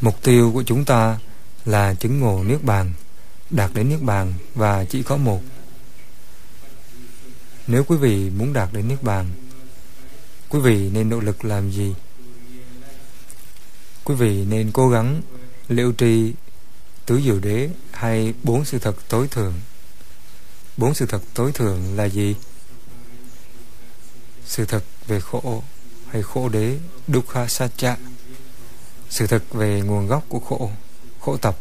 Mục tiêu của chúng ta là chứng ngộ Niết Bàn, đạt đến Niết Bàn và chỉ có một. Nếu quý vị muốn đạt đến Niết Bàn, quý vị nên nỗ lực làm gì? Quý vị nên cố gắng liệu trì tứ diệu đế hay bốn sự thật tối thượng. Bốn sự thật tối thượng là gì? Sự thật về khổ hay khổ đế Dukkha Satcha sự thực về nguồn gốc của khổ khổ tập,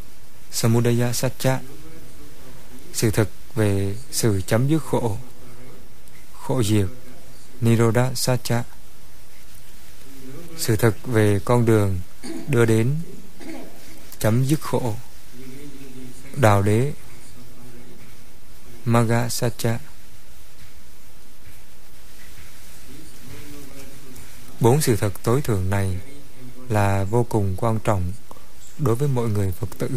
Samudaya Satcha. Sự thực về sự chấm dứt khổ khổ diệt, Nirodha Satcha. Sự thực về con đường đưa đến, chấm dứt khổ, đạo đế Magga Satcha. Bốn sự thật tối thượng này là vô cùng quan trọng đối với mọi người Phật tử.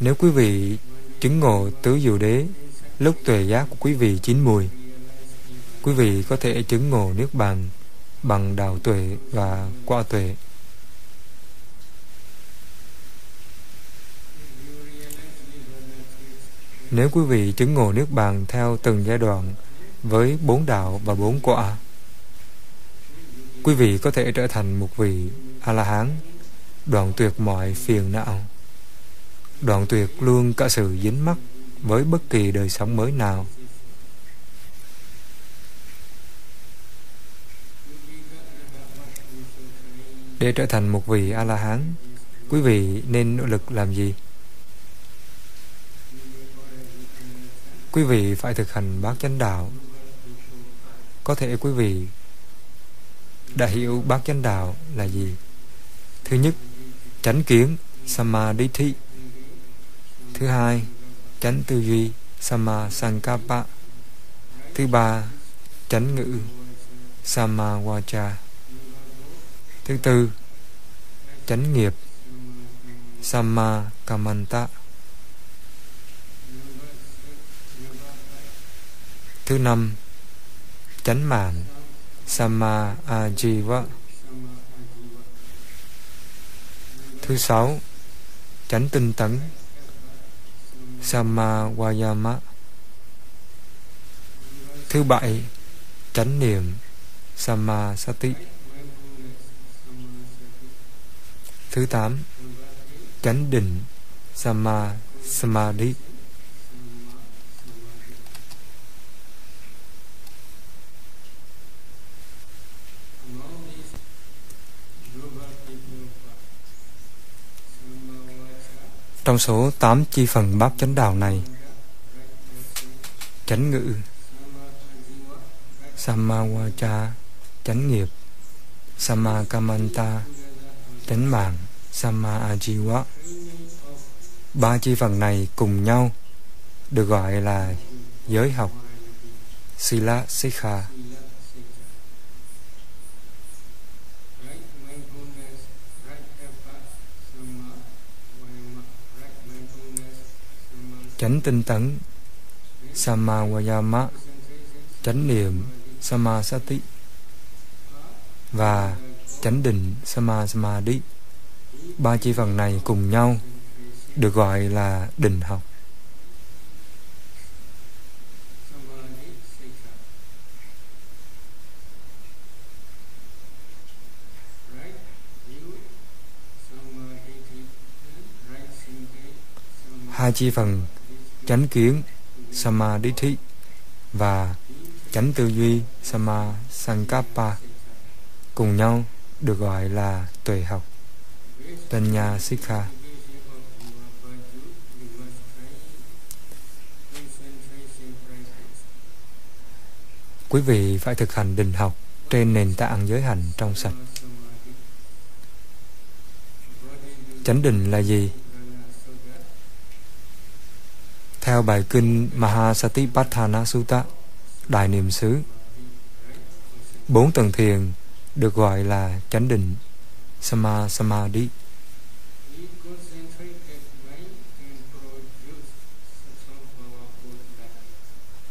Nếu quý vị chứng ngộ tứ diệu đế lúc tuệ giác của quý vị chín mùi, quý vị có thể chứng ngộ nước bàn bằng đạo tuệ và qua tuệ. Nếu quý vị chứng ngộ nước bàn theo từng giai đoạn với bốn đạo và bốn quả. Quý vị có thể trở thành một vị A-la-hán đoạn tuyệt mọi phiền não, đoạn tuyệt luôn cả sự dính mắc với bất kỳ đời sống mới nào. Để trở thành một vị A-la-hán, quý vị nên nỗ lực làm gì? Quý vị phải thực hành bát chánh đạo có thể quý vị đã hiểu bát chánh đạo là gì? Thứ nhất, chánh kiến samadhi. Thứ hai, chánh tư duy samasankapa. thứ ba, chánh ngữ samawacha thứ tư, chánh nghiệp samakamanta. Thứ năm, chánh mạng Sama Ajiva. Thứ sáu, Chánh tinh tấn. Sama Vayama. Thứ bảy, Chánh niệm. Sama Sati. Thứ tám, Chánh định. Sama Samadhi. Trong số 8 chi phần bát chánh đạo này, chánh ngữ, Samawacha, chánh nghiệp, Samakamanta, chánh mạng, Samaajiwa. Ba chi phần này cùng nhau được gọi là giới học, Sila Sikha. Chánh tinh tấn Samawayama chánh niệm Samasati và chánh định Samasamadhi ba chi phần này cùng nhau được gọi là định học. Hai chi phần chánh kiến samadhi và chánh tư duy sama sankappa cùng nhau được gọi là tuệ học Tanya Sikha Quý vị phải thực hành định học trên nền tảng giới hành trong sạch. Chánh định là gì? Theo bài kinh Mahasatipatthana Sutta, Đại Niệm xứ, bốn tầng thiền được gọi là chánh định, Sama Samadhi.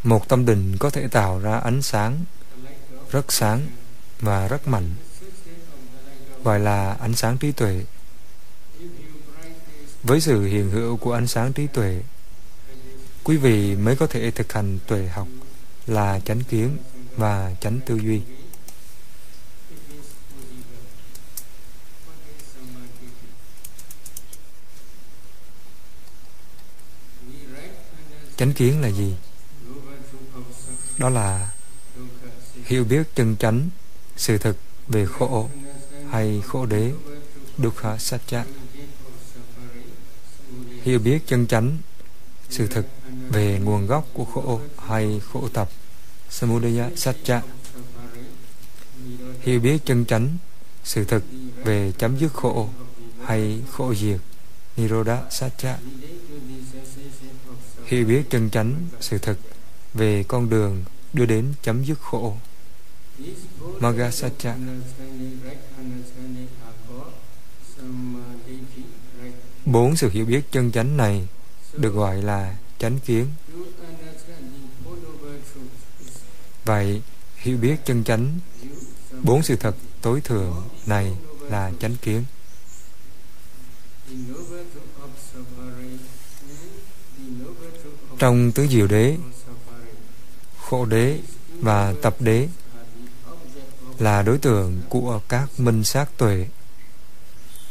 Một tâm định có thể tạo ra ánh sáng, rất sáng và rất mạnh. gọi là ánh sáng trí tuệ với sự hiện hữu của ánh sáng trí tuệ quý vị mới có thể thực hành tuệ học là chánh kiến và chánh tư duy. Chánh kiến là gì? Đó là hiểu biết chân chánh, sự thực về khổ hay khổ đế, dukkha satcha. Hiểu biết chân chánh, sự thực về nguồn gốc của khổ hay khổ tập, samudaya satcha. Hiểu biết chân chánh, sự thực về chấm dứt khổ hay khổ diệt, nirodha satcha. Hiểu biết chân chánh, sự thực về con đường đưa đến chấm dứt khổ, Magga Satcha. Bốn sự hiểu biết chân chánh này được gọi là chánh kiến. Vậy, hiểu biết chân chánh bốn sự thật tối thượng này là chánh kiến. Trong tứ diệu đế, khổ đế và tập đế là đối tượng của các minh sát tuệ.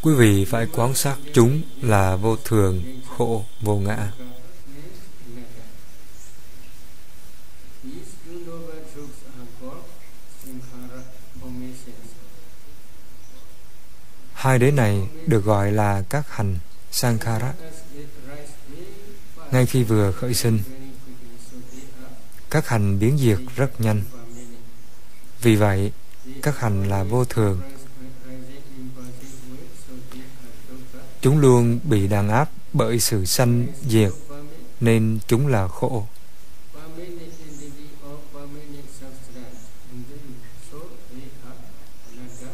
Quý vị phải quan sát chúng là vô thường, khổ, vô ngã. Hai đế này được gọi là các hành Sankhara. Ngay khi vừa khởi sinh, các hành biến diệt rất nhanh. Vì vậy, các hành là vô thường. Chúng luôn bị đàn áp bởi sự sanh diệt, nên chúng là khổ.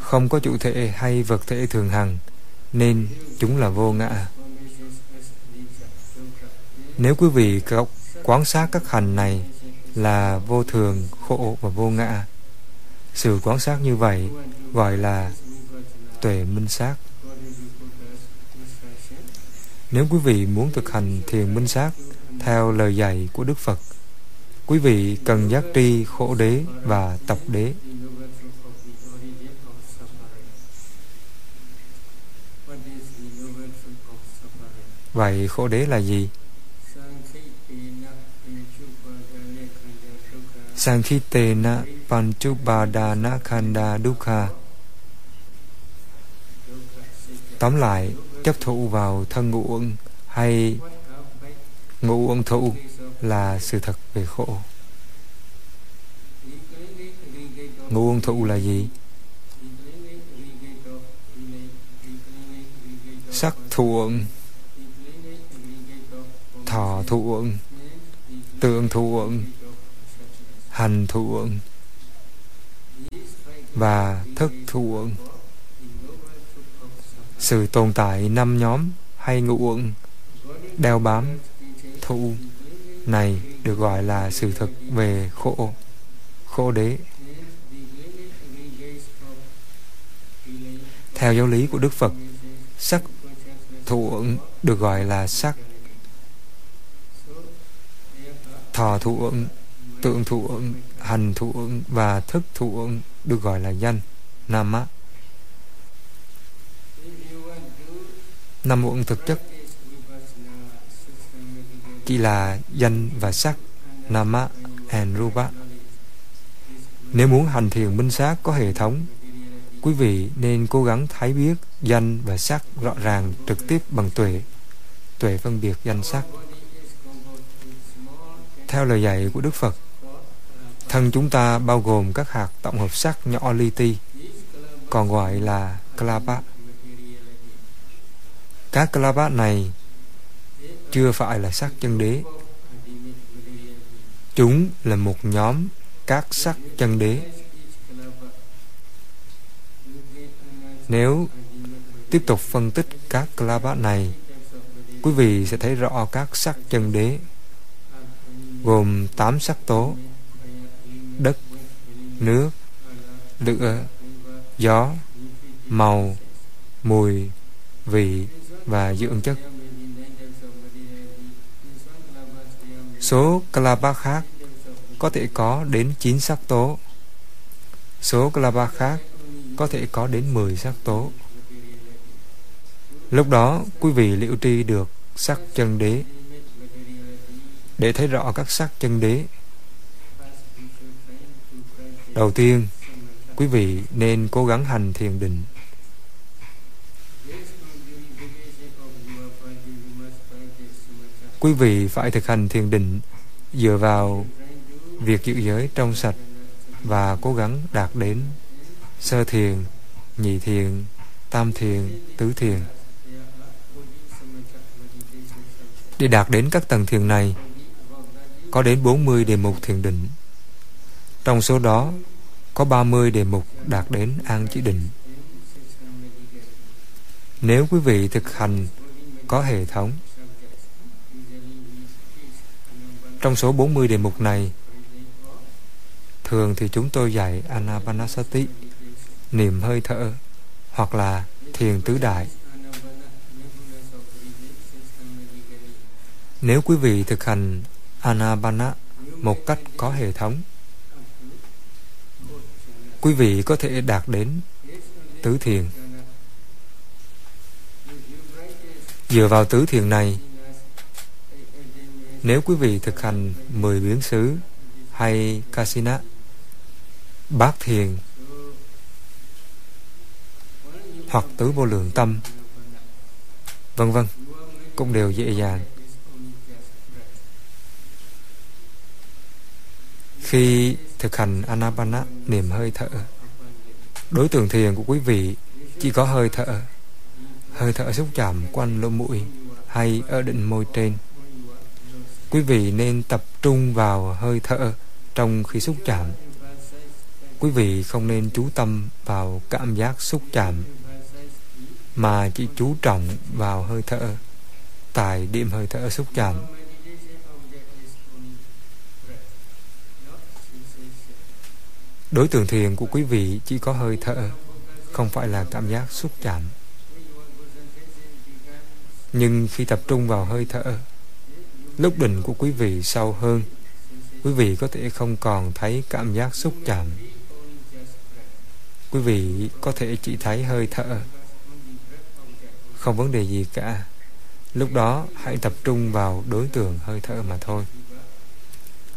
Không có chủ thể hay vật thể thường hằng, nên chúng là vô ngã. Nếu quý vị quán sát các hành này là vô thường, khổ và vô ngã, sự quan sát như vậy gọi là tuệ minh sát. Nếu quý vị muốn thực hành thiền minh sát theo lời dạy của Đức Phật, quý vị cần giác tri khổ đế và tập đế. Vậy khổ đế là gì? Sankhitena Panchubadana Khanda Dukha Tóm lại, chấp thụ vào thân ngũ uẩn hay ngũ uẩn thụ là sự thật về khổ. Ngũ uẩn thụ là gì? Sắc thụ uẩn, thọ thuận tượng thụ hành thuận và thức thuận. Sự tồn tại năm nhóm hay ngũ uẩn đeo bám thụ này được gọi là sự thực về khổ khổ đế theo giáo lý của đức phật, sắc thuận được gọi là sắc thọ thụ tượng thụ hành thụ và thức thụ được gọi là danh. Nama nam muộn thực chất. Chỉ là danh và sắc. Nama and rupa nếu muốn hành thiền minh sát có hệ thống, quý vị nên cố gắng thấy biết danh và sắc rõ ràng trực tiếp bằng tuệ. Tuệ phân biệt danh sắc theo lời dạy của đức phật Thân chúng ta bao gồm các hạt tổng hợp sắc nhỏ li ti, còn gọi là klapa. Các klapa này chưa phải là sắc chân đế. Chúng là một nhóm các sắc chân đế. Nếu tiếp tục phân tích các klapa này, quý vị sẽ thấy rõ các sắc chân đế gồm tám sắc tố đất, nước, lửa, gió, màu, mùi, vị và dưỡng chất. Số Kalapa khác có thể có đến 9 sắc tố. Số Kalapa khác có thể có đến 10 sắc tố. Lúc đó, quý vị liễu tri được sắc chân đế. Để thấy rõ các sắc chân đế, đầu tiên, quý vị nên cố gắng hành thiền định. Quý vị phải thực hành thiền định dựa vào việc giữ giới trong sạch và cố gắng đạt đến sơ thiền, nhị thiền, tam thiền, tứ thiền. Để đạt đến các tầng thiền này, có đến 40 đề mục thiền định. Trong số đó, có 30 đề mục đạt đến an chỉ định. Nếu quý vị thực hành có hệ thống, trong số 40 đề mục này, thường thì chúng tôi dạy Anapanasati, niệm hơi thở, hoặc là thiền tứ đại. Nếu quý vị thực hành Anabana một cách có hệ thống, quý vị có thể đạt đến tứ thiền. Dựa vào tứ thiền này, nếu quý vị thực hành mười biến xứ hay Kasina, bát thiền hoặc tứ vô lượng tâm, vân vân, cũng đều dễ dàng. Khi thực hành Anapana niệm hơi thở, đối tượng thiền của quý vị chỉ có hơi thở, hơi thở xúc chạm quanh lỗ mũi hay ở đỉnh môi trên. Quý vị nên tập trung vào hơi thở trong khi xúc chạm. Quý vị không nên chú tâm vào cảm giác xúc chạm, mà chỉ chú trọng vào hơi thở tại điểm hơi thở xúc chạm. Đối tượng thiền của quý vị chỉ có hơi thở, không phải là cảm giác xúc chạm. Nhưng khi tập trung vào hơi thở, lúc định của quý vị sâu hơn, quý vị có thể không còn thấy cảm giác xúc chạm. Quý vị có thể chỉ thấy hơi thở, không vấn đề gì cả. Lúc đó hãy tập trung vào đối tượng hơi thở mà thôi.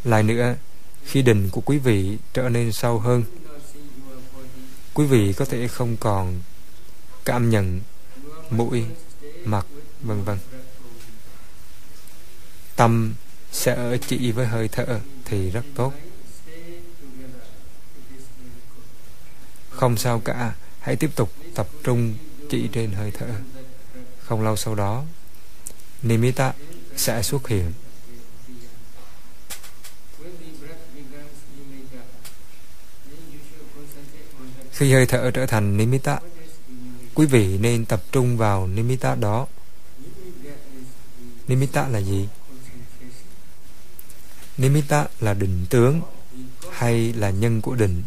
Lại nữa, khi định của quý vị trở nên sâu hơn, quý vị có thể không còn cảm nhận mũi, mặt, vân vân. Tâm sẽ ở chỉ với hơi thở thì rất tốt. Không sao cả, hãy tiếp tục tập trung chỉ trên hơi thở. Không lâu sau đó nimitta sẽ xuất hiện. Khi hơi thở trở thành nimitta, quý vị nên tập trung vào nimitta đó. Nimitta là gì? Nimitta là định tướng hay là nhân của định.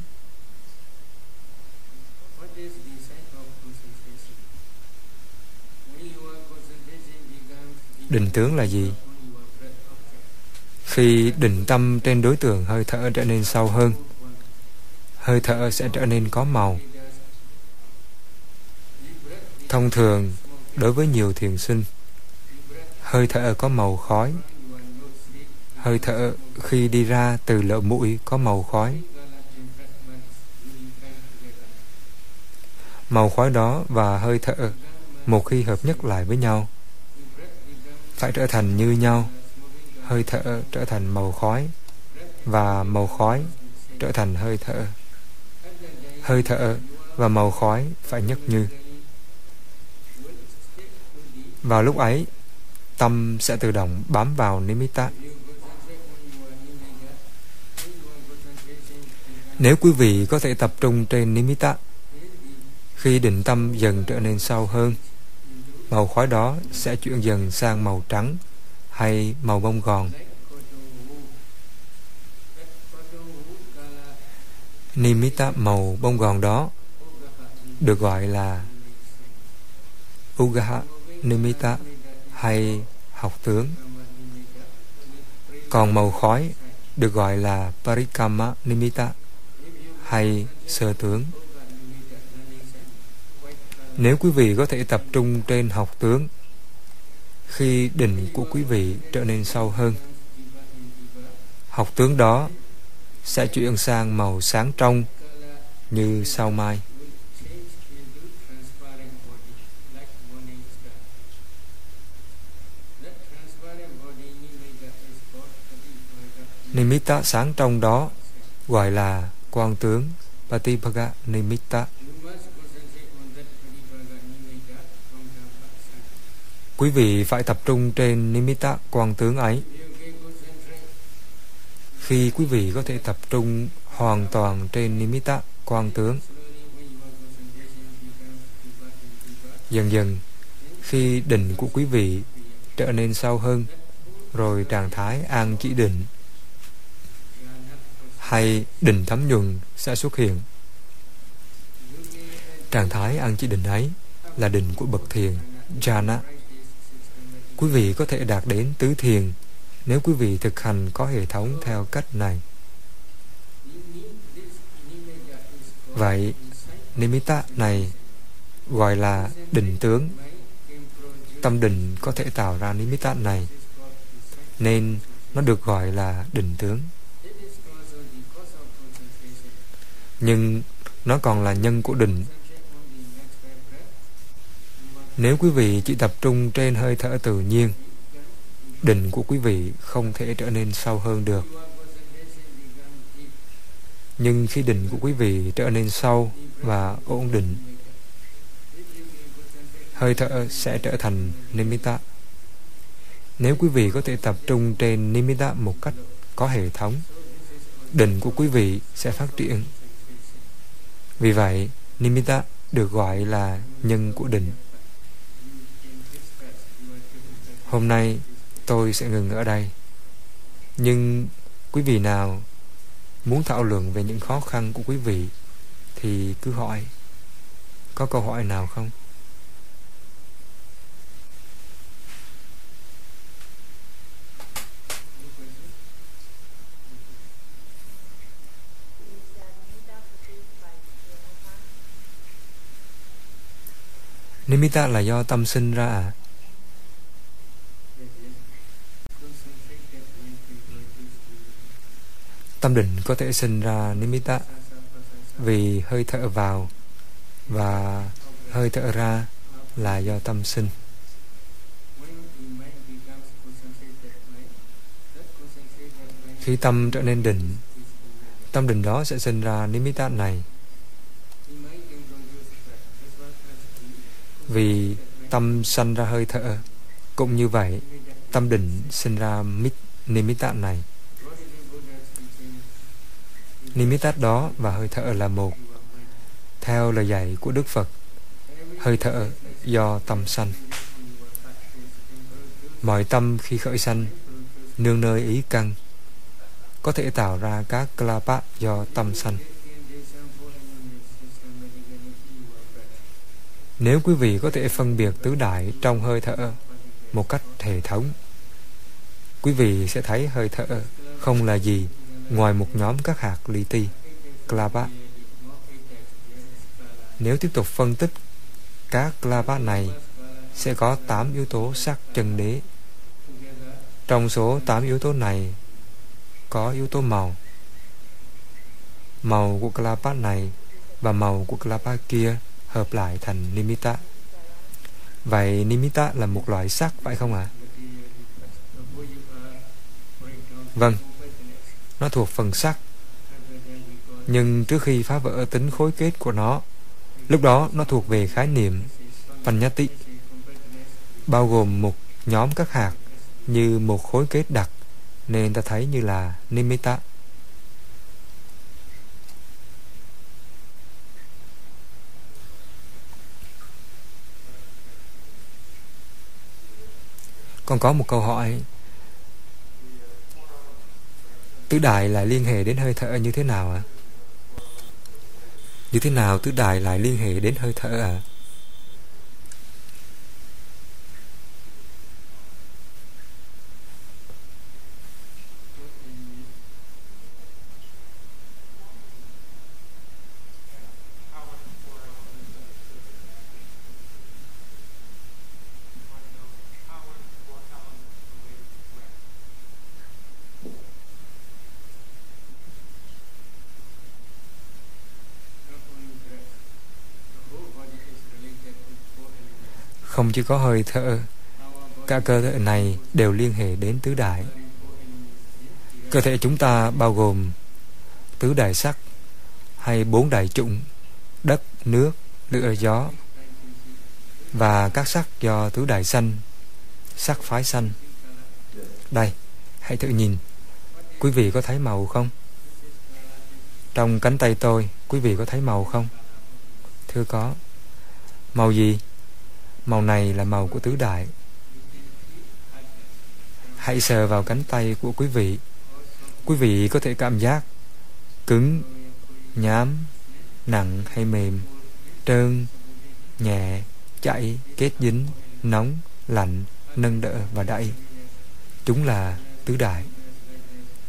Định tướng là gì? Khi định tâm trên đối tượng hơi thở trở nên sâu hơn, hơi thở sẽ trở nên có màu. Thông thường, đối với nhiều thiền sinh, hơi thở có màu khói. Hơi thở khi đi ra từ lỗ mũi có màu khói. Màu khói đó và hơi thở một khi hợp nhất lại với nhau phải trở thành như nhau hơi thở trở thành màu khói và màu khói trở thành hơi thở hơi thở và màu khói phải nhất như. Vào lúc ấy, tâm sẽ tự động bám vào nimitta. Nếu quý vị có thể tập trung trên nimitta, khi định tâm dần trở nên sâu hơn, màu khói đó sẽ chuyển dần sang màu trắng hay màu bông gòn. Nimitta màu bông gòn đó được gọi là Ugaha Nimitta hay học tướng. Còn màu khói được gọi là Parikama Nimitta hay sơ tướng. Nếu quý vị có thể tập trung trên học tướng khi đỉnh của quý vị trở nên sâu hơn, học tướng đó sẽ chuyển sang màu sáng trong như sao mai. Nimitta sáng trong đó, gọi là quang tướng Patipaga Nimitta. Quý vị phải tập trung trên Nimitta, quang tướng ấy. Khi quý vị có thể tập trung hoàn toàn trên Nimitta quan tướng, dần dần khi định của quý vị trở nên sâu hơn, rồi trạng thái an chỉ định hay định thấm nhuần sẽ xuất hiện. Trạng thái an chỉ định ấy là định của bậc thiền Jhana. Quý vị có thể đạt đến tứ thiền nếu quý vị thực hành có hệ thống theo cách này. Vậy, Nimitta này gọi là định tướng. Tâm định có thể tạo ra Nimitta này, nên nó được gọi là định tướng. nhưng nó còn là nhân của định. Nếu quý vị chỉ tập trung trên hơi thở tự nhiên, định của quý vị không thể trở nên sâu hơn được. Nhưng khi định của quý vị trở nên sâu và ổn định, hơi thở sẽ trở thành nimitta. Nếu quý vị có thể tập trung trên nimitta một cách có hệ thống, định của quý vị sẽ phát triển vì vậy, Nimitta được gọi là nhân của định. Hôm nay tôi sẽ ngừng ở đây. Nhưng quý vị nào muốn thảo luận về những khó khăn của quý vị thì cứ hỏi. Có câu hỏi nào không? Nimitta là do tâm sinh ra à? Tâm định có thể sinh ra Nimitta. Vì hơi thở vào và hơi thở ra là do tâm sinh. Khi tâm trở nên định, tâm định đó sẽ sinh ra Nimitta này. Vì tâm sanh ra hơi thở cũng như vậy tâm định sinh ra nimitta này nimitta đó và hơi thở là một. Theo lời dạy của đức phật hơi thở do tâm sanh. Mọi tâm khi khởi sanh nương nơi ý căn có thể tạo ra các klapa do tâm sanh. Nếu quý vị có thể phân biệt tứ đại trong hơi thở một cách hệ thống, quý vị sẽ thấy hơi thở không là gì ngoài một nhóm các hạt li ti, klapa. Nếu tiếp tục phân tích các klapa này sẽ có 8 yếu tố sắc chân đế. Trong số 8 yếu tố này có yếu tố màu. Màu của klapa này và màu của klapa kia hợp lại thành nimitta. Vậy nimitta là một loại sắc phải không ạ? À? Vâng, nó thuộc phần sắc. Nhưng trước khi phá vỡ tính khối kết của nó, lúc đó nó thuộc về khái niệm Panyati, bao gồm một nhóm các hạt như một khối kết đặc nên ta thấy như là nimitta. Còn có một câu hỏi Tứ đại lại liên hệ đến hơi thở như thế nào ạ? À? Như thế nào tứ đại lại liên hệ đến hơi thở à? Không chỉ có hơi thở, cả cơ thể này đều liên hệ đến tứ đại. Cơ thể chúng ta bao gồm tứ đại sắc hay bốn đại chủng, đất, nước, lửa, gió và các sắc do tứ đại xanh, sắc phái xanh. Đây, hãy thử nhìn. Quý vị có thấy màu không? Trong cánh tay tôi, quý vị có thấy màu không? Thưa có. Màu gì? Màu này là màu của tứ đại. Hãy sờ vào cánh tay của quý vị. Quý vị có thể cảm giác cứng, nhám, nặng hay mềm, trơn, nhẹ, chảy, kết dính, nóng, lạnh, nâng đỡ và đẩy. Chúng là tứ đại.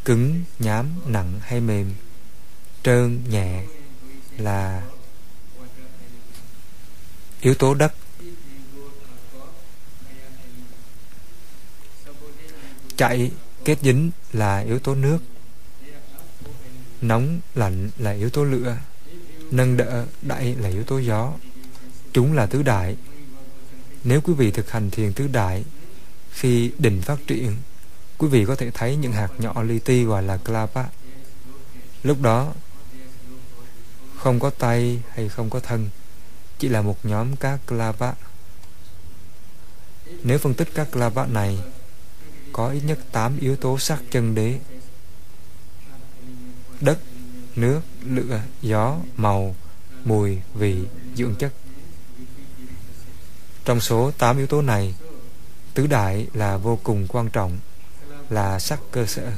Cứng, nhám, nặng hay mềm, trơn, nhẹ là yếu tố đất chạy, kết dính là yếu tố nước. Nóng lạnh là yếu tố lửa. Nâng đỡ đẩy là yếu tố gió. Chúng là tứ đại. Nếu quý vị thực hành thiền tứ đại, khi định phát triển, quý vị có thể thấy những hạt nhỏ li ti gọi là klapa. Lúc đó, không có tay hay không có thân, chỉ là một nhóm các klapa. Nếu phân tích các klapa này có ít nhất 8 yếu tố sắc chân đế. Đất, nước, lửa, gió, màu, mùi, vị, dưỡng chất. Trong số 8 yếu tố này, tứ đại là vô cùng quan trọng, là sắc cơ sở.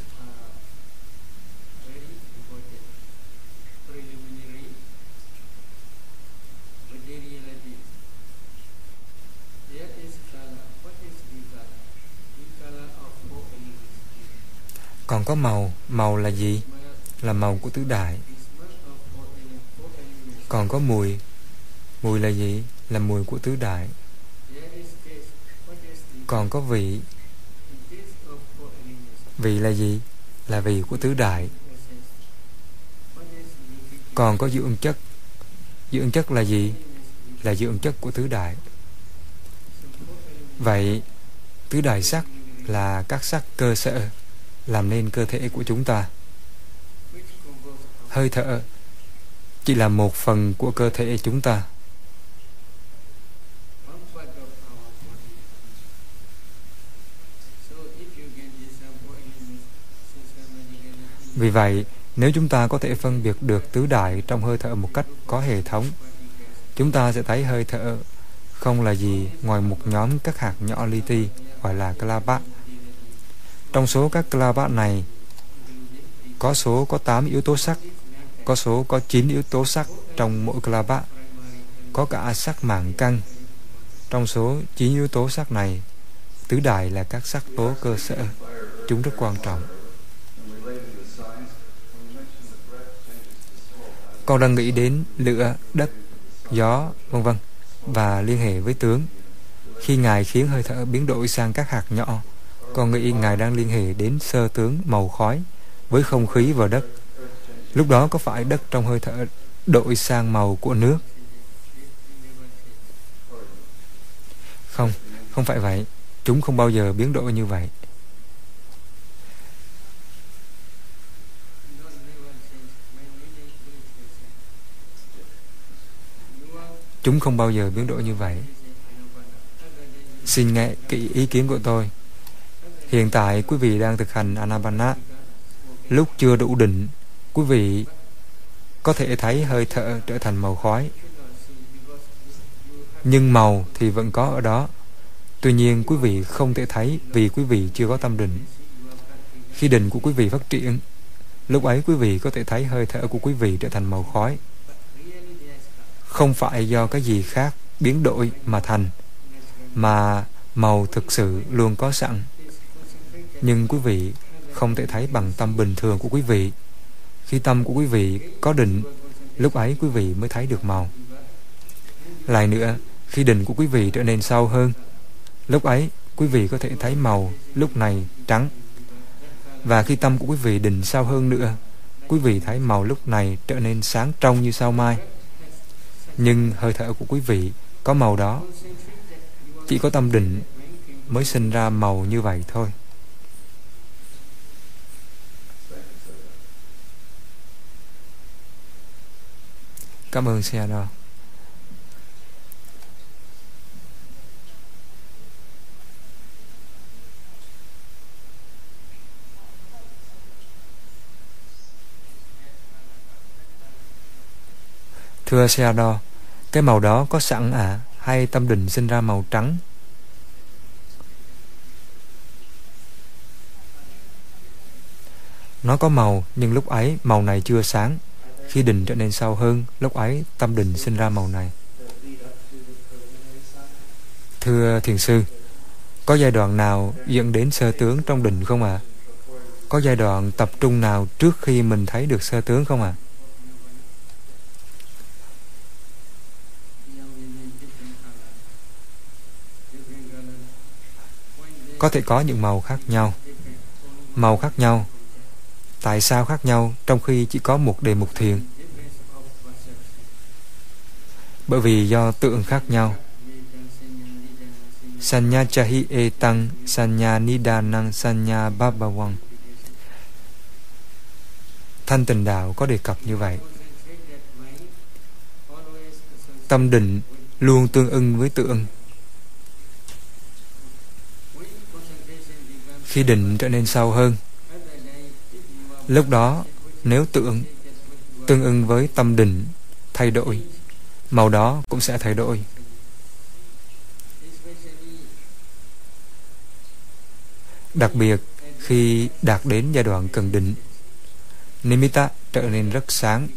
Có màu, màu là gì? Là màu của tứ đại. Còn có mùi, mùi là gì? Là mùi của tứ đại. Còn có vị, vị là gì? Là vị của tứ đại. Còn có dưỡng chất, dưỡng chất là gì? Là dưỡng chất của tứ đại. Vậy, tứ đại sắc là các sắc cơ sở làm nên cơ thể của chúng ta. Hơi thở chỉ là một phần của cơ thể chúng ta. Vì vậy, nếu chúng ta có thể phân biệt được tứ đại trong hơi thở một cách có hệ thống, chúng ta sẽ thấy hơi thở không là gì ngoài một nhóm các hạt nhỏ li ti, gọi là kalapa trong số các clavat này, có số có 8 yếu tố sắc, có số có 9 yếu tố sắc trong mỗi clavat, có cả sắc mạng căng. Trong số 9 yếu tố sắc này, tứ đại là các sắc tố cơ sở, chúng rất quan trọng. Con đang nghĩ đến lửa, đất, gió, vân vân và liên hệ với tướng. Khi Ngài khiến hơi thở biến đổi sang các hạt nhỏ, con nghĩ Ngài đang liên hệ đến sơ tướng màu khói với không khí và đất. Lúc đó có phải đất trong hơi thở đổi sang màu của nước? Không, không phải vậy. Chúng không bao giờ biến đổi như vậy. Chúng không bao giờ biến đổi như vậy. Xin nghe kỹ ý kiến của tôi. Hiện tại quý vị đang thực hành Anapana. Lúc chưa đủ định, quý vị có thể thấy hơi thở trở thành màu khói. Nhưng màu thì vẫn có ở đó. Tuy nhiên quý vị không thể thấy vì quý vị chưa có tâm định. Khi định của quý vị phát triển, lúc ấy quý vị có thể thấy hơi thở của quý vị trở thành màu khói. không phải do cái gì khác biến đổi mà thành mà màu thực sự luôn có sẵn nhưng quý vị không thể thấy bằng tâm bình thường của quý vị. Khi tâm của quý vị có định, lúc ấy quý vị mới thấy được màu. Lại nữa, khi định của quý vị trở nên sâu hơn, lúc ấy quý vị có thể thấy màu lúc này trắng. Và khi tâm của quý vị định sâu hơn nữa, quý vị thấy màu lúc này trở nên sáng trong như sao mai. Nhưng hơi thở của quý vị có màu đó. Chỉ có tâm định mới sinh ra màu như vậy thôi. Cảm ơn Seattle Thưa Seado, cái màu đó có sẵn à hay tâm định sinh ra màu trắng? Nó có màu nhưng lúc ấy màu này chưa sáng. Khi định trở nên sâu hơn, lúc ấy tâm định sinh ra màu này. Thưa thiền sư, có giai đoạn nào dẫn đến sơ tướng trong định không ạ? À? Có giai đoạn tập trung nào trước khi mình thấy được sơ tướng không ạ? À? có thể có những màu khác nhau màu khác nhau tại sao khác nhau trong khi chỉ có một đề mục thiền? Bởi vì do tượng khác nhau. Sanya chahi e tăng Sanya nidanang, Sanya babawang. Thanh tình đạo có đề cập như vậy. Tâm định luôn tương ưng với tượng khi định trở nên sâu hơn lúc đó nếu tượng tương ứng với tâm định thay đổi màu đó cũng sẽ thay đổi. Đặc biệt khi đạt đến giai đoạn cần định nimitta trở nên rất sáng.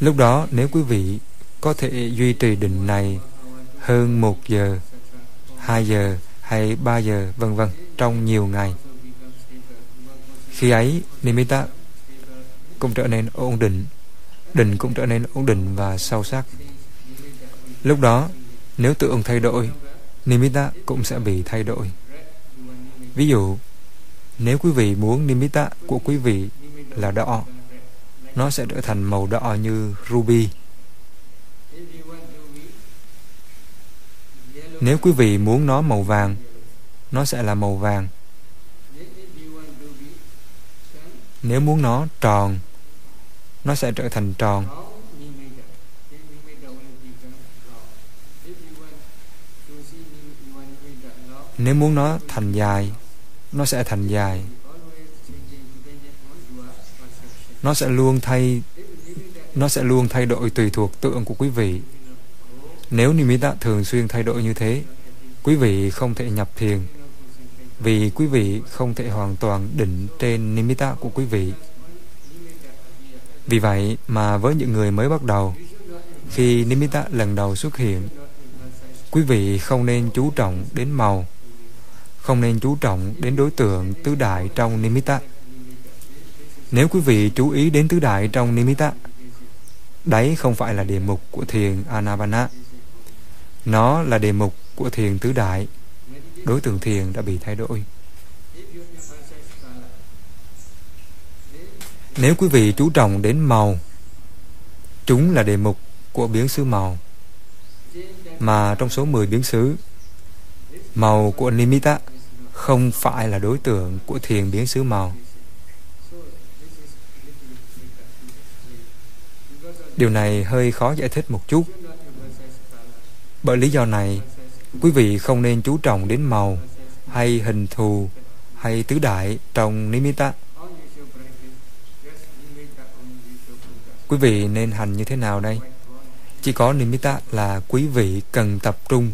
Lúc đó nếu quý vị có thể duy trì định này hơn một giờ, hai giờ hay ba giờ, vân vân trong nhiều ngày. Khi ấy, nimitta cũng trở nên ổn định, định cũng trở nên ổn định và sâu sắc. Lúc đó, nếu tượng thay đổi, nimitta cũng sẽ bị thay đổi. Ví dụ, nếu quý vị muốn nimitta của quý vị là đỏ, nó sẽ trở thành màu đỏ như ruby. Nếu quý vị muốn nó màu vàng, nó sẽ là màu vàng. Nếu muốn nó tròn, nó sẽ trở thành tròn. Nếu muốn nó thành dài, nó sẽ thành dài. Nó sẽ luôn thay nó sẽ luôn thay đổi tùy thuộc tượng của quý vị nếu nimitta thường xuyên thay đổi như thế, quý vị không thể nhập thiền vì quý vị không thể hoàn toàn định trên nimitta của quý vị. Vì vậy mà với những người mới bắt đầu, khi nimitta lần đầu xuất hiện, quý vị không nên chú trọng đến màu, không nên chú trọng đến đối tượng tứ đại trong nimitta. Nếu quý vị chú ý đến tứ đại trong nimitta, đấy không phải là địa mục của thiền Anapana. Nó là đề mục của thiền tứ đại. Đối tượng thiền đã bị thay đổi. Nếu quý vị chú trọng đến màu, chúng là đề mục của biến xứ màu. Mà trong số 10 biến xứ, màu của Nimitta không phải là đối tượng của thiền biến xứ màu. Điều này hơi khó giải thích một chút bởi lý do này, quý vị không nên chú trọng đến màu hay hình thù hay tứ đại trong nimitta. Quý vị nên hành như thế nào đây? Chỉ có nimitta là quý vị cần tập trung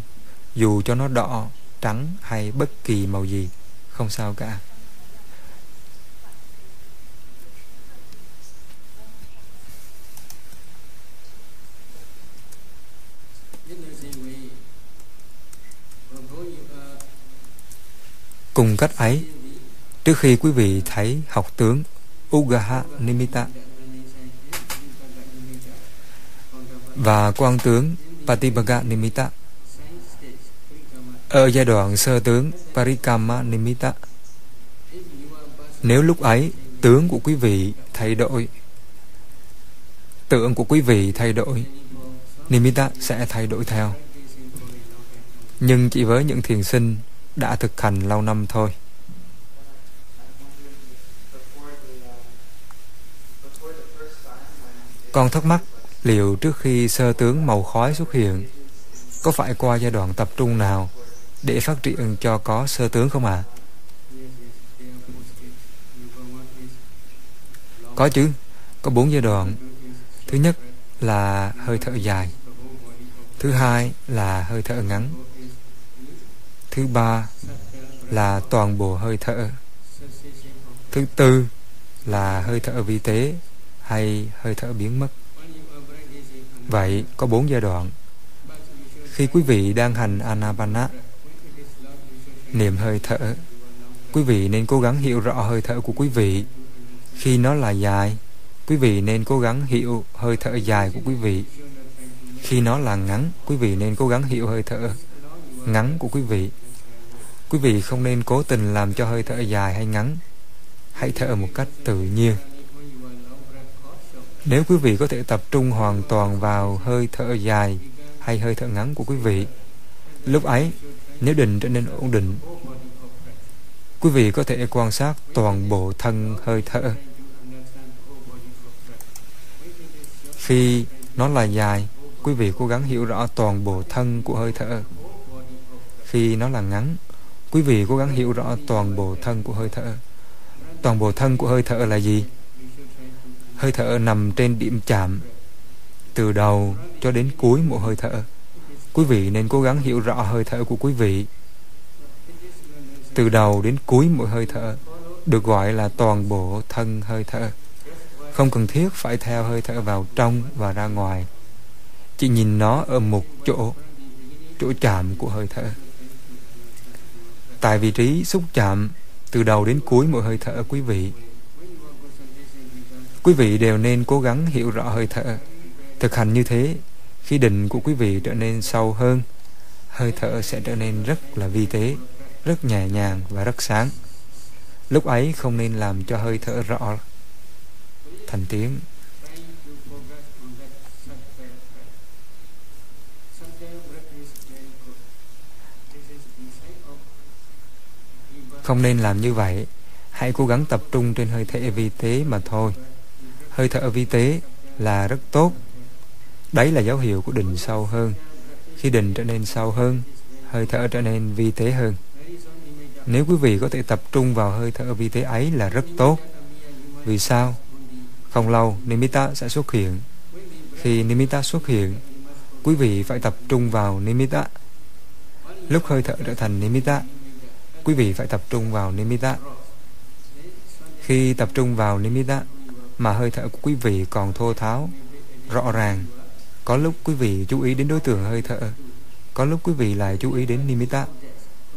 dù cho nó đỏ, trắng hay bất kỳ màu gì, không sao cả. Cùng cách ấy, trước khi quý vị thấy học tướng Ugaha Nimitta và quan tướng Patibaga Nimitta ở giai đoạn sơ tướng Parikama Nimitta nếu lúc ấy tướng của quý vị thay đổi tượng của quý vị thay đổi Nimitta sẽ thay đổi theo. Nhưng chỉ với những thiền sinh đã thực hành lâu năm thôi con thắc mắc liệu trước khi sơ tướng màu khói xuất hiện có phải qua giai đoạn tập trung nào để phát triển cho có sơ tướng không ạ? À? Có chứ, có bốn giai đoạn. Thứ nhất là hơi thở dài. Thứ hai là hơi thở ngắn. Thứ ba là toàn bộ hơi thở. Thứ tư là hơi thở vi tế hay hơi thở biến mất. Vậy có bốn giai đoạn. Khi quý vị đang hành Anapana, niệm hơi thở, quý vị nên cố gắng hiểu rõ hơi thở của quý vị. Khi nó là dài, quý vị nên cố gắng hiểu hơi thở dài của quý vị. Khi nó là ngắn, quý vị nên cố gắng hiểu hơi thở ngắn của quý vị. Quý vị không nên cố tình làm cho hơi thở dài hay ngắn. Hãy thở một cách tự nhiên. Nếu quý vị có thể tập trung hoàn toàn vào hơi thở dài hay hơi thở ngắn của quý vị, lúc ấy, nếu định trở nên ổn định, quý vị có thể quan sát toàn bộ thân hơi thở. Khi nó là dài, quý vị cố gắng hiểu rõ toàn bộ thân của hơi thở. Khi nó là ngắn, quý vị cố gắng hiểu rõ toàn bộ thân của hơi thở. Toàn bộ thân của hơi thở là gì? hơi thở nằm trên điểm chạm từ đầu cho đến cuối một hơi thở. Quý vị nên cố gắng hiểu rõ hơi thở của quý vị. Từ đầu đến cuối một hơi thở được gọi là toàn bộ thân hơi thở. Không cần thiết phải theo hơi thở vào trong và ra ngoài. Chỉ nhìn nó ở một chỗ, chỗ chạm của hơi thở. Tại vị trí xúc chạm từ đầu đến cuối mỗi hơi thở quý vị Quý vị đều nên cố gắng hiểu rõ hơi thở. Thực hành như thế, khi định của quý vị trở nên sâu hơn, hơi thở sẽ trở nên rất là vi tế, rất nhẹ nhàng và rất sáng. Lúc ấy không nên làm cho hơi thở rõ thành tiếng. Không nên làm như vậy. Hãy cố gắng tập trung trên hơi thở vi tế mà thôi. Hơi thở vi tế là rất tốt. Đấy là dấu hiệu của định sâu hơn. Khi định trở nên sâu hơn, hơi thở trở nên vi tế hơn. Nếu quý vị có thể tập trung vào hơi thở vi tế ấy là rất tốt. Vì sao? Không lâu, nimitta sẽ xuất hiện. Khi nimitta xuất hiện, quý vị phải tập trung vào nimitta. Lúc hơi thở trở thành nimitta quý vị phải tập trung vào nimitta khi tập trung vào nimitta mà hơi thở của quý vị còn thô tháo, rõ ràng. Có lúc quý vị chú ý đến đối tượng hơi thở, có lúc quý vị lại chú ý đến nimitta.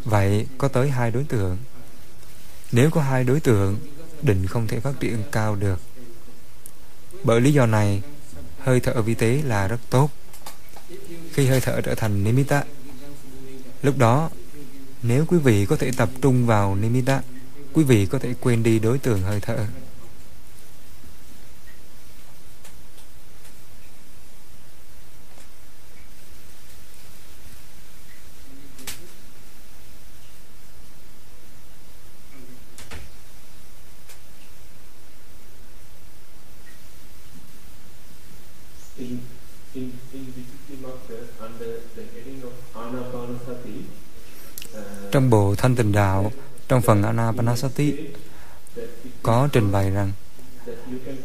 Vậy có tới hai đối tượng. Nếu có hai đối tượng, định không thể phát triển cao được. Bởi lý do này, hơi thở vi tế là rất tốt. Khi hơi thở trở thành nimitta, lúc đó, nếu quý vị có thể tập trung vào nimitta, quý vị có thể quên đi đối tượng hơi thở. Trong bộ Thanh Tịnh Đạo, trong phần Anapanasati, có trình bày rằng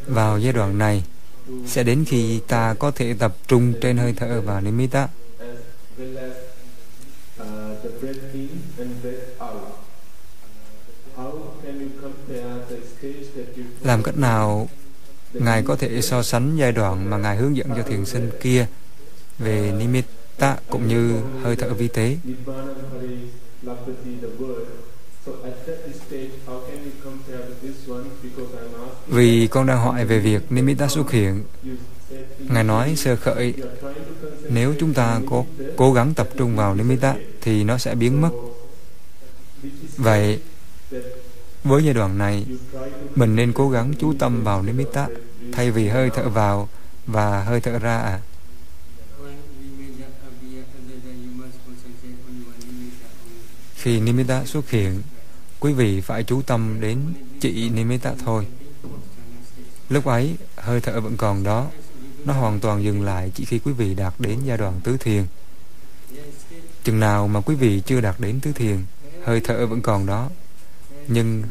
vào giai đoạn này sẽ đến khi ta có thể tập trung trên hơi thở và nimitta. Làm cách nào Ngài có thể so sánh giai đoạn mà Ngài hướng dẫn cho thiền sinh kia về nimitta cũng như hơi thở vi tế vì con đang hỏi về việc Nimitta xuất hiện. Ngài nói sơ khởi Nếu chúng ta có cố gắng tập trung vào Nimitta Thì nó sẽ biến mất. Vậy Với giai đoạn này Mình nên cố gắng chú tâm vào Nimitta Thay vì hơi thở vào Và hơi thở ra à Khi Nimitta xuất hiện Quý vị phải chú tâm đến chị Nimitta thôi Lúc ấy, hơi thở vẫn còn đó. Nó hoàn toàn dừng lại chỉ khi quý vị đạt đến giai đoạn tứ thiền. Chừng nào mà quý vị chưa đạt đến tứ thiền, hơi thở vẫn còn đó. Nhưng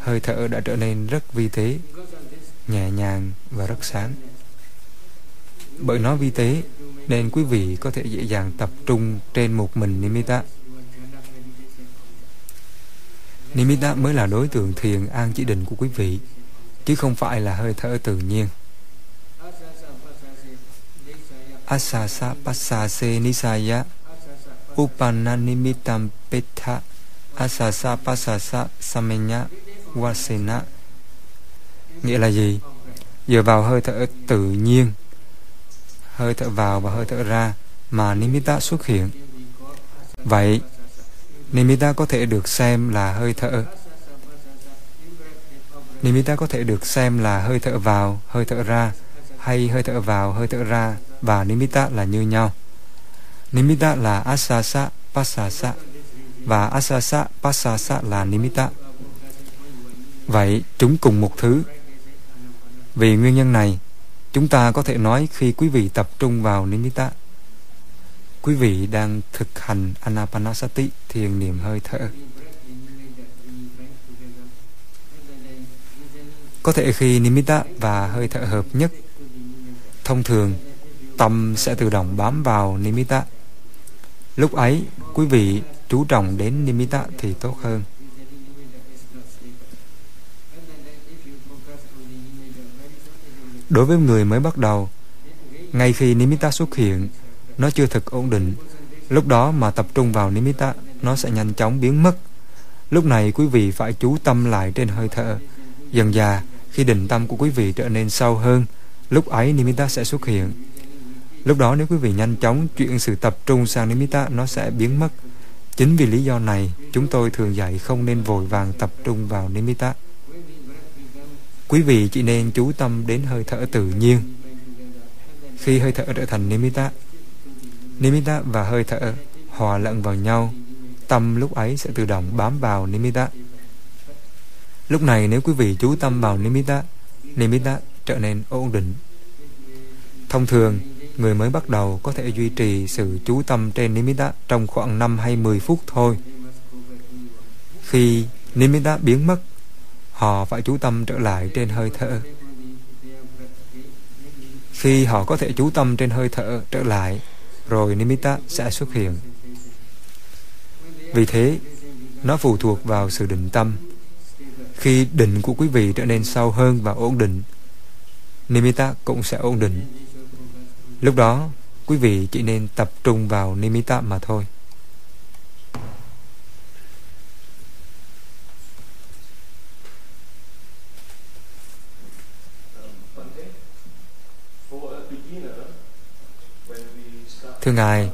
hơi thở đã trở nên rất vi tế, nhẹ nhàng và rất sáng. Bởi nó vi tế, nên quý vị có thể dễ dàng tập trung trên một mình Nimitta. Nimitta mới là đối tượng thiền an chỉ định của quý vị chứ không phải là hơi thở tự nhiên. Asasa pasase nisaya upananimitam petha asasa pasasa samenya wasena nghĩa là gì? Dựa vào hơi thở tự nhiên, hơi thở vào và hơi thở ra mà nimitta xuất hiện. Vậy, nimitta có thể được xem là hơi thở Nimitta có thể được xem là hơi thở vào, hơi thở ra, hay hơi thở vào, hơi thở ra và Nimitta là như nhau. Nimitta là Asasa, Pasasa và Asasa, Pasasa là Nimitta. Vậy, chúng cùng một thứ. Vì nguyên nhân này, chúng ta có thể nói khi quý vị tập trung vào Nimitta, quý vị đang thực hành Anapanasati, thiền niệm hơi thở. Có thể khi nimitta và hơi thở hợp nhất, thông thường tâm sẽ tự động bám vào nimitta. Lúc ấy, quý vị chú trọng đến nimitta thì tốt hơn. Đối với người mới bắt đầu, ngay khi nimitta xuất hiện, nó chưa thực ổn định. Lúc đó mà tập trung vào nimitta, nó sẽ nhanh chóng biến mất. Lúc này quý vị phải chú tâm lại trên hơi thở. Dần dà, khi định tâm của quý vị trở nên sâu hơn, lúc ấy Nimitta sẽ xuất hiện. Lúc đó nếu quý vị nhanh chóng chuyển sự tập trung sang Nimitta, nó sẽ biến mất. Chính vì lý do này, chúng tôi thường dạy không nên vội vàng tập trung vào Nimitta. Quý vị chỉ nên chú tâm đến hơi thở tự nhiên. Khi hơi thở trở thành Nimitta, Nimitta và hơi thở hòa lẫn vào nhau, tâm lúc ấy sẽ tự động bám vào Nimitta. Lúc này nếu quý vị chú tâm vào Nimitta, Nimitta trở nên ổn định. Thông thường, người mới bắt đầu có thể duy trì sự chú tâm trên Nimitta trong khoảng 5 hay 10 phút thôi. Khi Nimitta biến mất, họ phải chú tâm trở lại trên hơi thở. Khi họ có thể chú tâm trên hơi thở trở lại, rồi Nimitta sẽ xuất hiện. Vì thế, nó phụ thuộc vào sự định tâm khi định của quý vị trở nên sâu hơn và ổn định, Nimitta cũng sẽ ổn định. Lúc đó, quý vị chỉ nên tập trung vào Nimitta mà thôi. Thưa Ngài,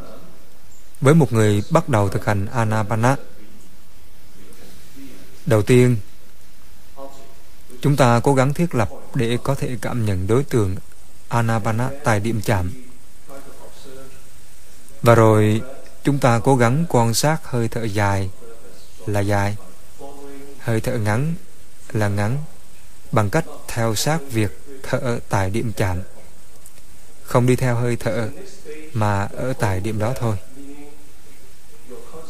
với một người bắt đầu thực hành Anapana, đầu tiên Chúng ta cố gắng thiết lập để có thể cảm nhận đối tượng Anapana tại điểm chạm. Và rồi chúng ta cố gắng quan sát hơi thở dài là dài, hơi thở ngắn là ngắn bằng cách theo sát việc thở tại điểm chạm. Không đi theo hơi thở mà ở tại điểm đó thôi.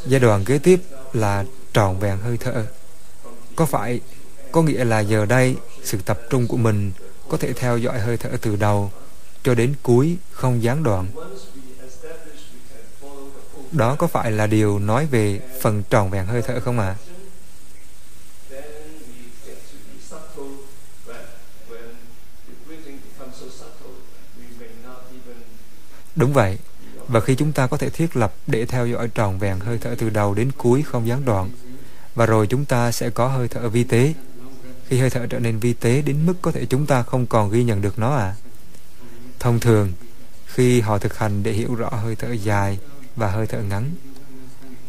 Giai đoạn kế tiếp là tròn vẹn hơi thở. Có phải có nghĩa là giờ đây, sự tập trung của mình có thể theo dõi hơi thở từ đầu cho đến cuối không gián đoạn. Đó có phải là điều nói về phần tròn vẹn hơi thở không ạ? À? Đúng vậy. Và khi chúng ta có thể thiết lập để theo dõi tròn vẹn hơi thở từ đầu đến cuối không gián đoạn, và rồi chúng ta sẽ có hơi thở vi tế. Khi hơi thở trở nên vi tế đến mức có thể chúng ta không còn ghi nhận được nó à? Thông thường, khi họ thực hành để hiểu rõ hơi thở dài và hơi thở ngắn,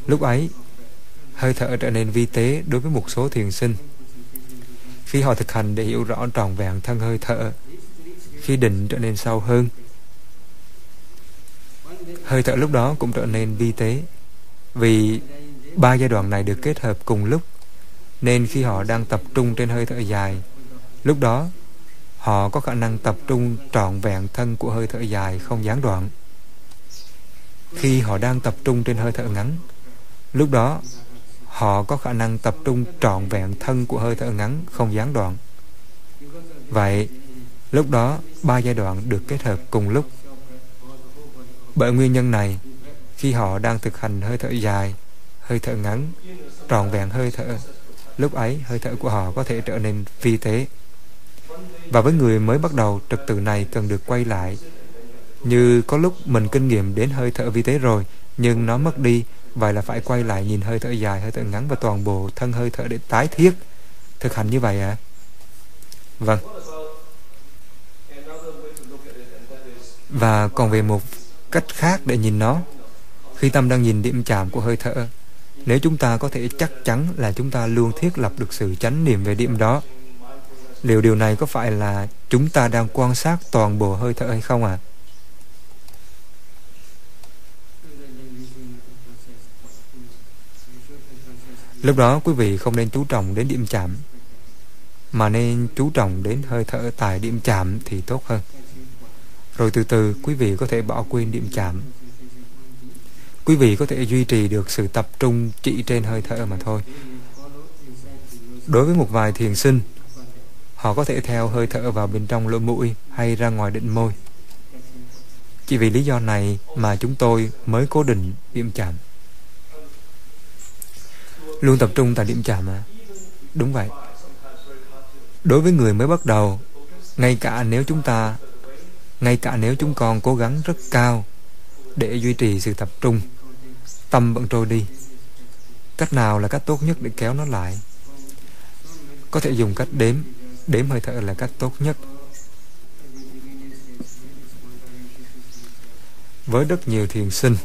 lúc ấy hơi thở trở nên vi tế đối với một số thiền sinh. Khi họ thực hành để hiểu rõ tròn vẹn thân hơi thở, khi định trở nên sâu hơn, hơi thở lúc đó cũng trở nên vi tế. Vì ba giai đoạn này được kết hợp cùng lúc, nên khi họ đang tập trung trên hơi thở dài, lúc đó họ có khả năng tập trung trọn vẹn thân của hơi thở dài không gián đoạn. Khi họ đang tập trung trên hơi thở ngắn, lúc đó họ có khả năng tập trung trọn vẹn thân của hơi thở ngắn không gián đoạn. Vậy, lúc đó ba giai đoạn được kết hợp cùng lúc. Bởi nguyên nhân này, khi họ đang thực hành hơi thở dài, hơi thở ngắn, tròn vẹn hơi thở, lúc ấy hơi thở của họ có thể trở nên vi tế. Và với người mới bắt đầu, trật tự này cần được quay lại. Như có lúc mình kinh nghiệm đến hơi thở vi tế rồi, nhưng nó mất đi Vậy là phải quay lại nhìn hơi thở dài, hơi thở ngắn và toàn bộ thân hơi thở để tái thiết. Thực hành như vậy ạ. À? Vâng. Và còn về một cách khác để nhìn nó. Khi tâm đang nhìn điểm chạm của hơi thở, nếu chúng ta có thể chắc chắn là chúng ta luôn thiết lập được sự chánh niệm về điểm đó, liệu điều này có phải là chúng ta đang quan sát toàn bộ hơi thở hay không ạ? À? Lúc đó quý vị không nên chú trọng đến điểm chạm Mà nên chú trọng đến hơi thở tại điểm chạm thì tốt hơn rồi từ từ quý vị có thể bỏ quên điểm chạm. Quý vị có thể duy trì được sự tập trung chỉ trên hơi thở mà thôi. Đối với một vài thiền sinh, Họ có thể theo hơi thở vào bên trong lỗ mũi hay ra ngoài định môi. Chỉ vì lý do này mà chúng tôi mới cố định điểm chạm. Luôn tập trung tại điểm chạm à Đúng vậy. Đối với người mới bắt đầu, Ngay cả nếu chúng ta ngay cả nếu chúng con cố gắng rất cao Để duy trì sự tập trung, Tâm vẫn trôi đi. Cách nào là cách tốt nhất để kéo nó lại? Có thể dùng cách đếm. Đếm hơi thở là cách tốt nhất. Với rất nhiều thiền sinh,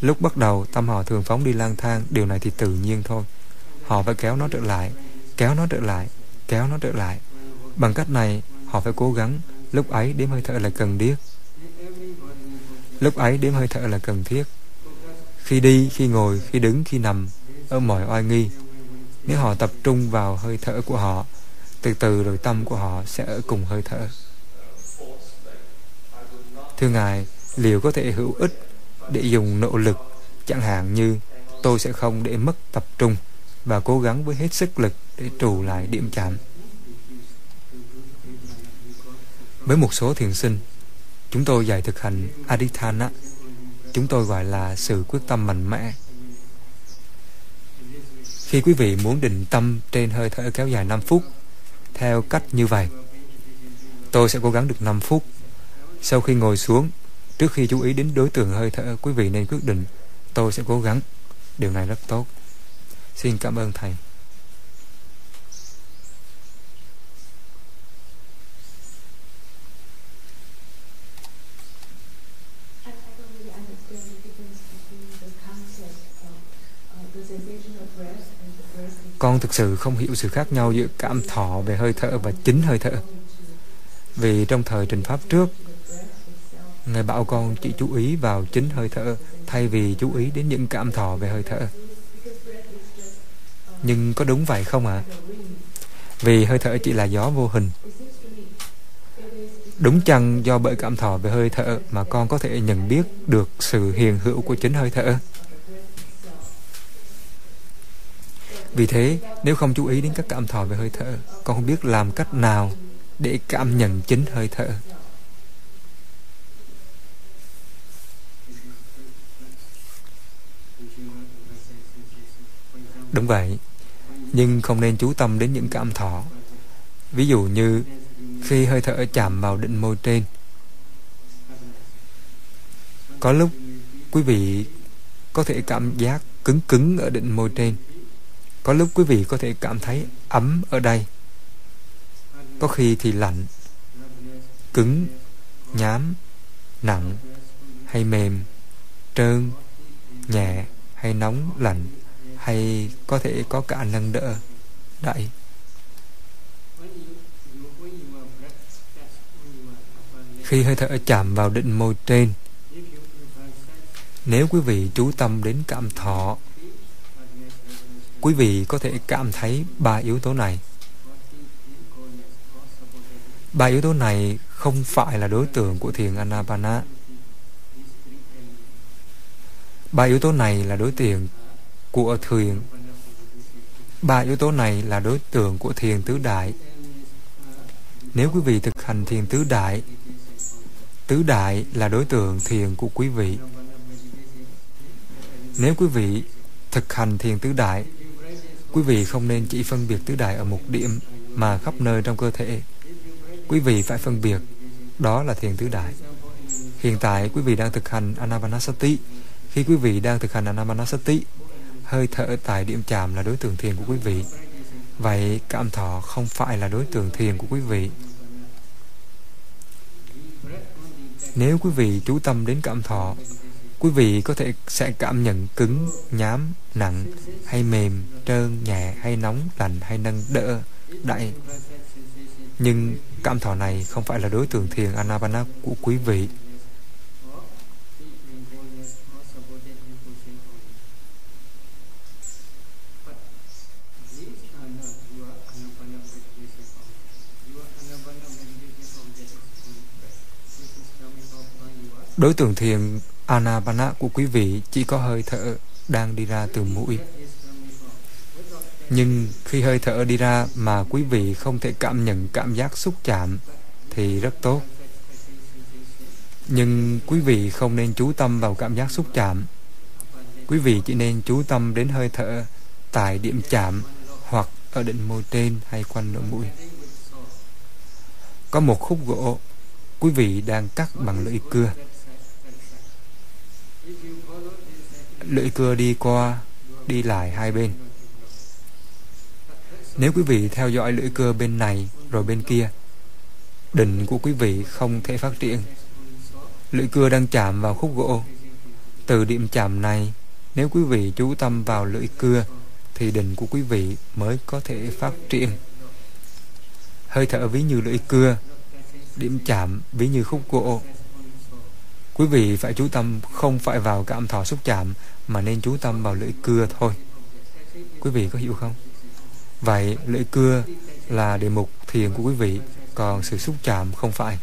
Lúc bắt đầu tâm họ thường phóng đi lang thang, Điều này thì tự nhiên thôi. Họ phải kéo nó trở lại, Kéo nó trở lại, Kéo nó trở lại. Bằng cách này, họ phải cố gắng Lúc ấy đếm hơi thở là cần thiết. Lúc ấy đếm hơi thở là cần thiết. Khi đi, khi ngồi, khi đứng, khi nằm Ở mọi oai nghi. Nếu họ tập trung vào hơi thở của họ Từ từ rồi tâm của họ sẽ ở cùng hơi thở. Thưa Ngài Liệu có thể hữu ích để dùng nỗ lực chẳng hạn như tôi sẽ không để mất tập trung và cố gắng với hết sức lực để trù lại điểm chạm? Với một số thiền sinh chúng tôi dạy thực hành adithana chúng tôi gọi là sự quyết tâm mạnh mẽ khi quý vị muốn định tâm trên hơi thở kéo dài 5 phút theo cách như vậy tôi sẽ cố gắng được 5 phút sau khi ngồi xuống Trước khi chú ý đến đối tượng hơi thở, quý vị nên quyết định tôi sẽ cố gắng. Điều này rất tốt. Xin cảm ơn Thầy. Con thực sự không hiểu sự khác nhau giữa cảm thọ về hơi thở và chính hơi thở. Vì trong thời trình Pháp trước, Ngài bảo con chỉ chú ý vào chính hơi thở thay vì chú ý đến những cảm thọ về hơi thở. Nhưng có đúng vậy không ạ? À? Vì hơi thở chỉ là gió vô hình. Đúng chăng do bởi cảm thọ về hơi thở mà con có thể nhận biết được sự hiền hữu của chính hơi thở? Vì thế, nếu không chú ý đến các cảm thọ về hơi thở, con không biết làm cách nào để cảm nhận chính hơi thở. Đúng vậy, nhưng không nên chú tâm đến những cảm thọ. Ví dụ như khi hơi thở chạm vào định môi trên. Có lúc quý vị có thể cảm giác cứng cứng ở định môi trên có lúc quý vị có thể cảm thấy ấm ở đây. Có khi thì lạnh, cứng, nhám, nặng hay mềm, trơn, nhẹ hay nóng, lạnh hay có thể có cả nâng đỡ. Đẩy khi hơi thở chạm vào định môi trên, nếu quý vị chú tâm đến cảm thọ quý vị có thể cảm thấy ba yếu tố này ba yếu tố này không phải là đối tượng của thiền Anapana. Ba yếu tố này là đối tượng của thiền Ba yếu tố này là đối tượng của thiền tứ đại. Nếu quý vị thực hành thiền tứ đại, tứ đại là đối tượng thiền của quý vị. Nếu quý vị thực hành thiền tứ đại, quý vị không nên chỉ phân biệt tứ đại ở một điểm mà khắp nơi trong cơ thể. Quý vị phải phân biệt, đó là thiền tứ đại. Hiện tại quý vị đang thực hành Anapanasati. Khi quý vị đang thực hành Anapanasati, hơi thở tại điểm chạm là đối tượng thiền của quý vị. Vậy cảm thọ không phải là đối tượng thiền của quý vị. Nếu quý vị chú tâm đến cảm thọ, quý vị có thể sẽ cảm nhận cứng, nhám, nặng, hay mềm, trơn, nhẹ, hay nóng, lạnh, hay nâng đỡ, đại Nhưng cảm thọ này không phải là đối tượng thiền Anapana của quý vị. Đối tượng thiền Anapana của quý vị chỉ có hơi thở đang đi ra từ mũi. Nhưng khi hơi thở đi ra mà quý vị không thể cảm nhận cảm giác xúc chạm thì rất tốt. Nhưng quý vị không nên chú tâm vào cảm giác xúc chạm. Quý vị chỉ nên chú tâm đến hơi thở tại điểm chạm hoặc ở đỉnh môi trên hay quanh lỗ mũi. Có một khúc gỗ, quý vị đang cắt bằng lưỡi cưa. Lưỡi cưa đi qua, đi lại hai bên. Nếu quý vị theo dõi lưỡi cưa bên này rồi bên kia, đỉnh của quý vị không thể phát triển. Lưỡi cưa đang chạm vào khúc gỗ. Từ điểm chạm này, nếu quý vị chú tâm vào lưỡi cưa, thì đỉnh của quý vị mới có thể phát triển. Hơi thở ví như lưỡi cưa, điểm chạm ví như khúc gỗ. Quý vị phải chú tâm không phải vào cảm thọ xúc chạm mà nên chú tâm vào lưỡi cưa thôi. Quý vị có hiểu không? Vậy lưỡi cưa là đề mục thiền của quý vị, còn sự xúc chạm không phải.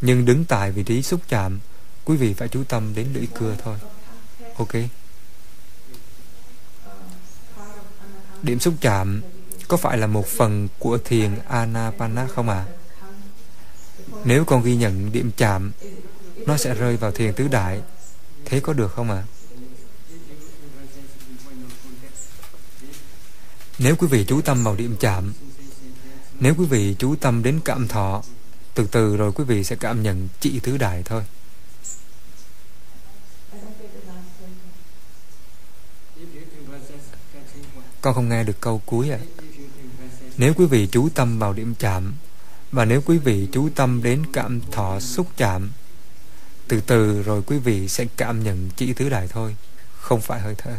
Nhưng đứng tại vị trí xúc chạm, quý vị phải chú tâm đến lưỡi cưa thôi. Ok. Điểm xúc chạm có phải là một phần của thiền Anapana không ạ? À? Nếu con ghi nhận điểm chạm, nó sẽ rơi vào thiền tứ đại. Thế có được không ạ? À? Nếu quý vị chú tâm vào điểm chạm, nếu quý vị chú tâm đến cảm thọ, từ từ rồi quý vị sẽ cảm nhận trị tứ đại thôi. Con không nghe được câu cuối ạ. À. Nếu quý vị chú tâm vào điểm chạm, và nếu quý vị chú tâm đến cảm thọ xúc chạm, từ từ rồi quý vị sẽ cảm nhận chỉ tứ đại thôi, không phải hơi thở.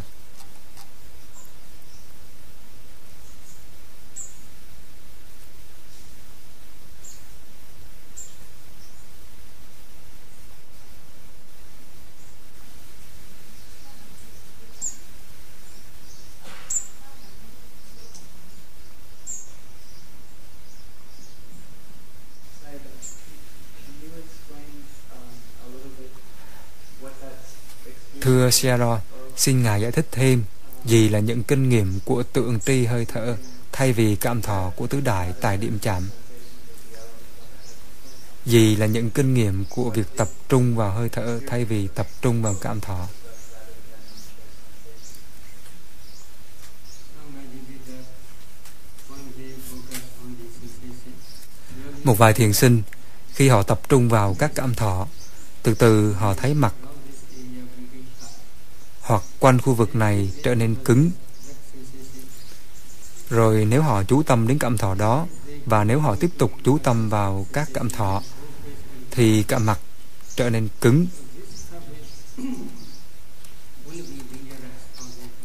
Thưa Sharon, xin Ngài giải thích thêm gì là những kinh nghiệm của tượng tri hơi thở thay vì cảm thọ của tứ đại tại điểm chạm. Gì là những kinh nghiệm của việc tập trung vào hơi thở thay vì tập trung vào cảm thọ. Một vài thiền sinh, khi họ tập trung vào các cảm thọ, từ từ họ thấy mặt hoặc quanh khu vực này trở nên cứng. Rồi nếu họ chú tâm đến cảm thọ đó, và nếu họ tiếp tục chú tâm vào các cảm thọ, thì cả mặt trở nên cứng.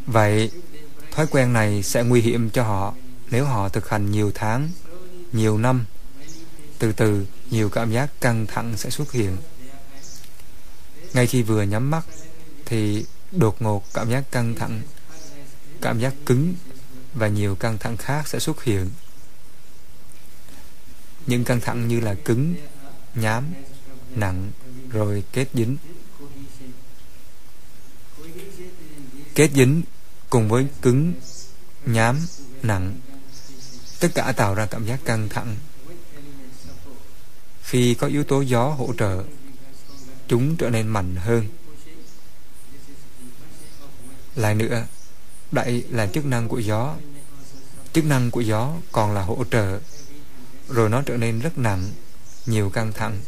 Vậy, thói quen này sẽ nguy hiểm cho họ nếu họ thực hành nhiều tháng, nhiều năm. Từ từ, nhiều cảm giác căng thẳng sẽ xuất hiện. Ngay khi vừa nhắm mắt, thì đột ngột, cảm giác căng thẳng, cảm giác cứng và nhiều căng thẳng khác sẽ xuất hiện. Những căng thẳng như là cứng, nhám, nặng, rồi kết dính. Kết dính cùng với cứng, nhám, nặng, tất cả tạo ra cảm giác căng thẳng. Khi có yếu tố gió hỗ trợ, chúng trở nên mạnh hơn lại nữa đậy là chức năng của gió. Chức năng của gió còn là hỗ trợ, rồi nó trở nên rất nặng, nhiều căng thẳng.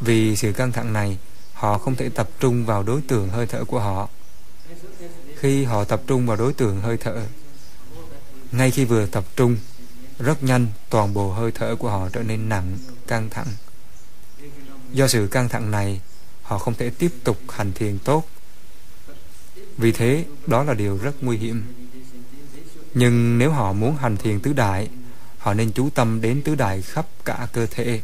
Vì sự căng thẳng này, họ không thể tập trung vào đối tượng hơi thở của họ. Khi họ tập trung vào đối tượng hơi thở, ngay khi vừa tập trung, rất nhanh toàn bộ hơi thở của họ trở nên nặng, căng thẳng. Do sự căng thẳng này, họ không thể tiếp tục hành thiền tốt vì thế, đó là điều rất nguy hiểm. Nhưng nếu họ muốn hành thiền tứ đại, họ nên chú tâm đến tứ đại khắp cả cơ thể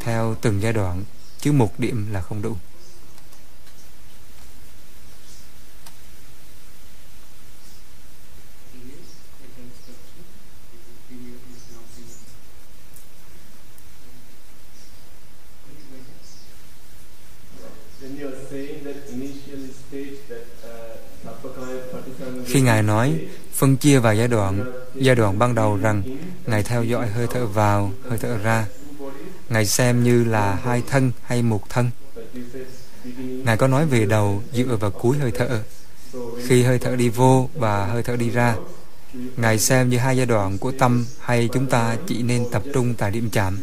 theo từng giai đoạn, chứ một điểm là không đủ. Khi Ngài nói phân chia vào giai đoạn, giai đoạn ban đầu rằng Ngài theo dõi hơi thở vào, hơi thở ra. Ngài xem như là hai thân hay một thân. Ngài có nói về đầu dựa vào cuối hơi thở. Khi hơi thở đi vô và hơi thở đi ra, Ngài xem như hai giai đoạn của tâm hay chúng ta chỉ nên tập trung tại điểm chạm.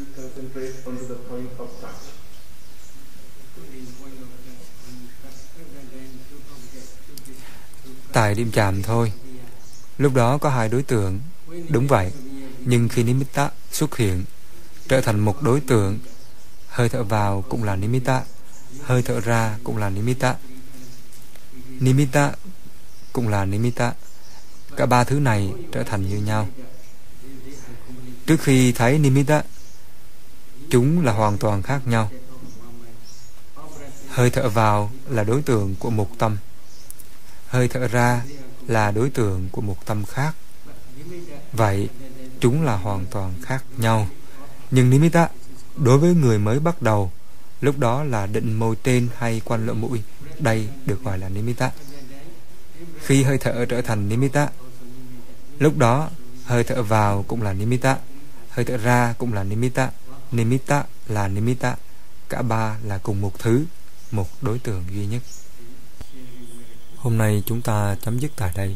Tại điểm chạm thôi. Lúc đó có hai đối tượng. Đúng vậy. Nhưng khi nimitta xuất hiện, trở thành một đối tượng, hơi thở vào cũng là nimitta, hơi thở ra cũng là nimitta. Nimitta cũng là nimitta. Cả ba thứ này trở thành như nhau. Trước khi thấy nimitta, chúng là hoàn toàn khác nhau. Hơi thở vào là đối tượng của một tâm hơi thở ra là đối tượng của một tâm khác. Vậy, chúng là hoàn toàn khác nhau. Nhưng nimitta đối với người mới bắt đầu, lúc đó là định môi trên hay quanh lỗ mũi, đây được gọi là nimitta khi hơi thở trở thành nimitta lúc đó hơi thở vào cũng là nimitta hơi thở ra cũng là nimitta nimitta là nimitta cả ba là cùng một thứ, một đối tượng duy nhất. Hôm nay chúng ta chấm dứt tại đây.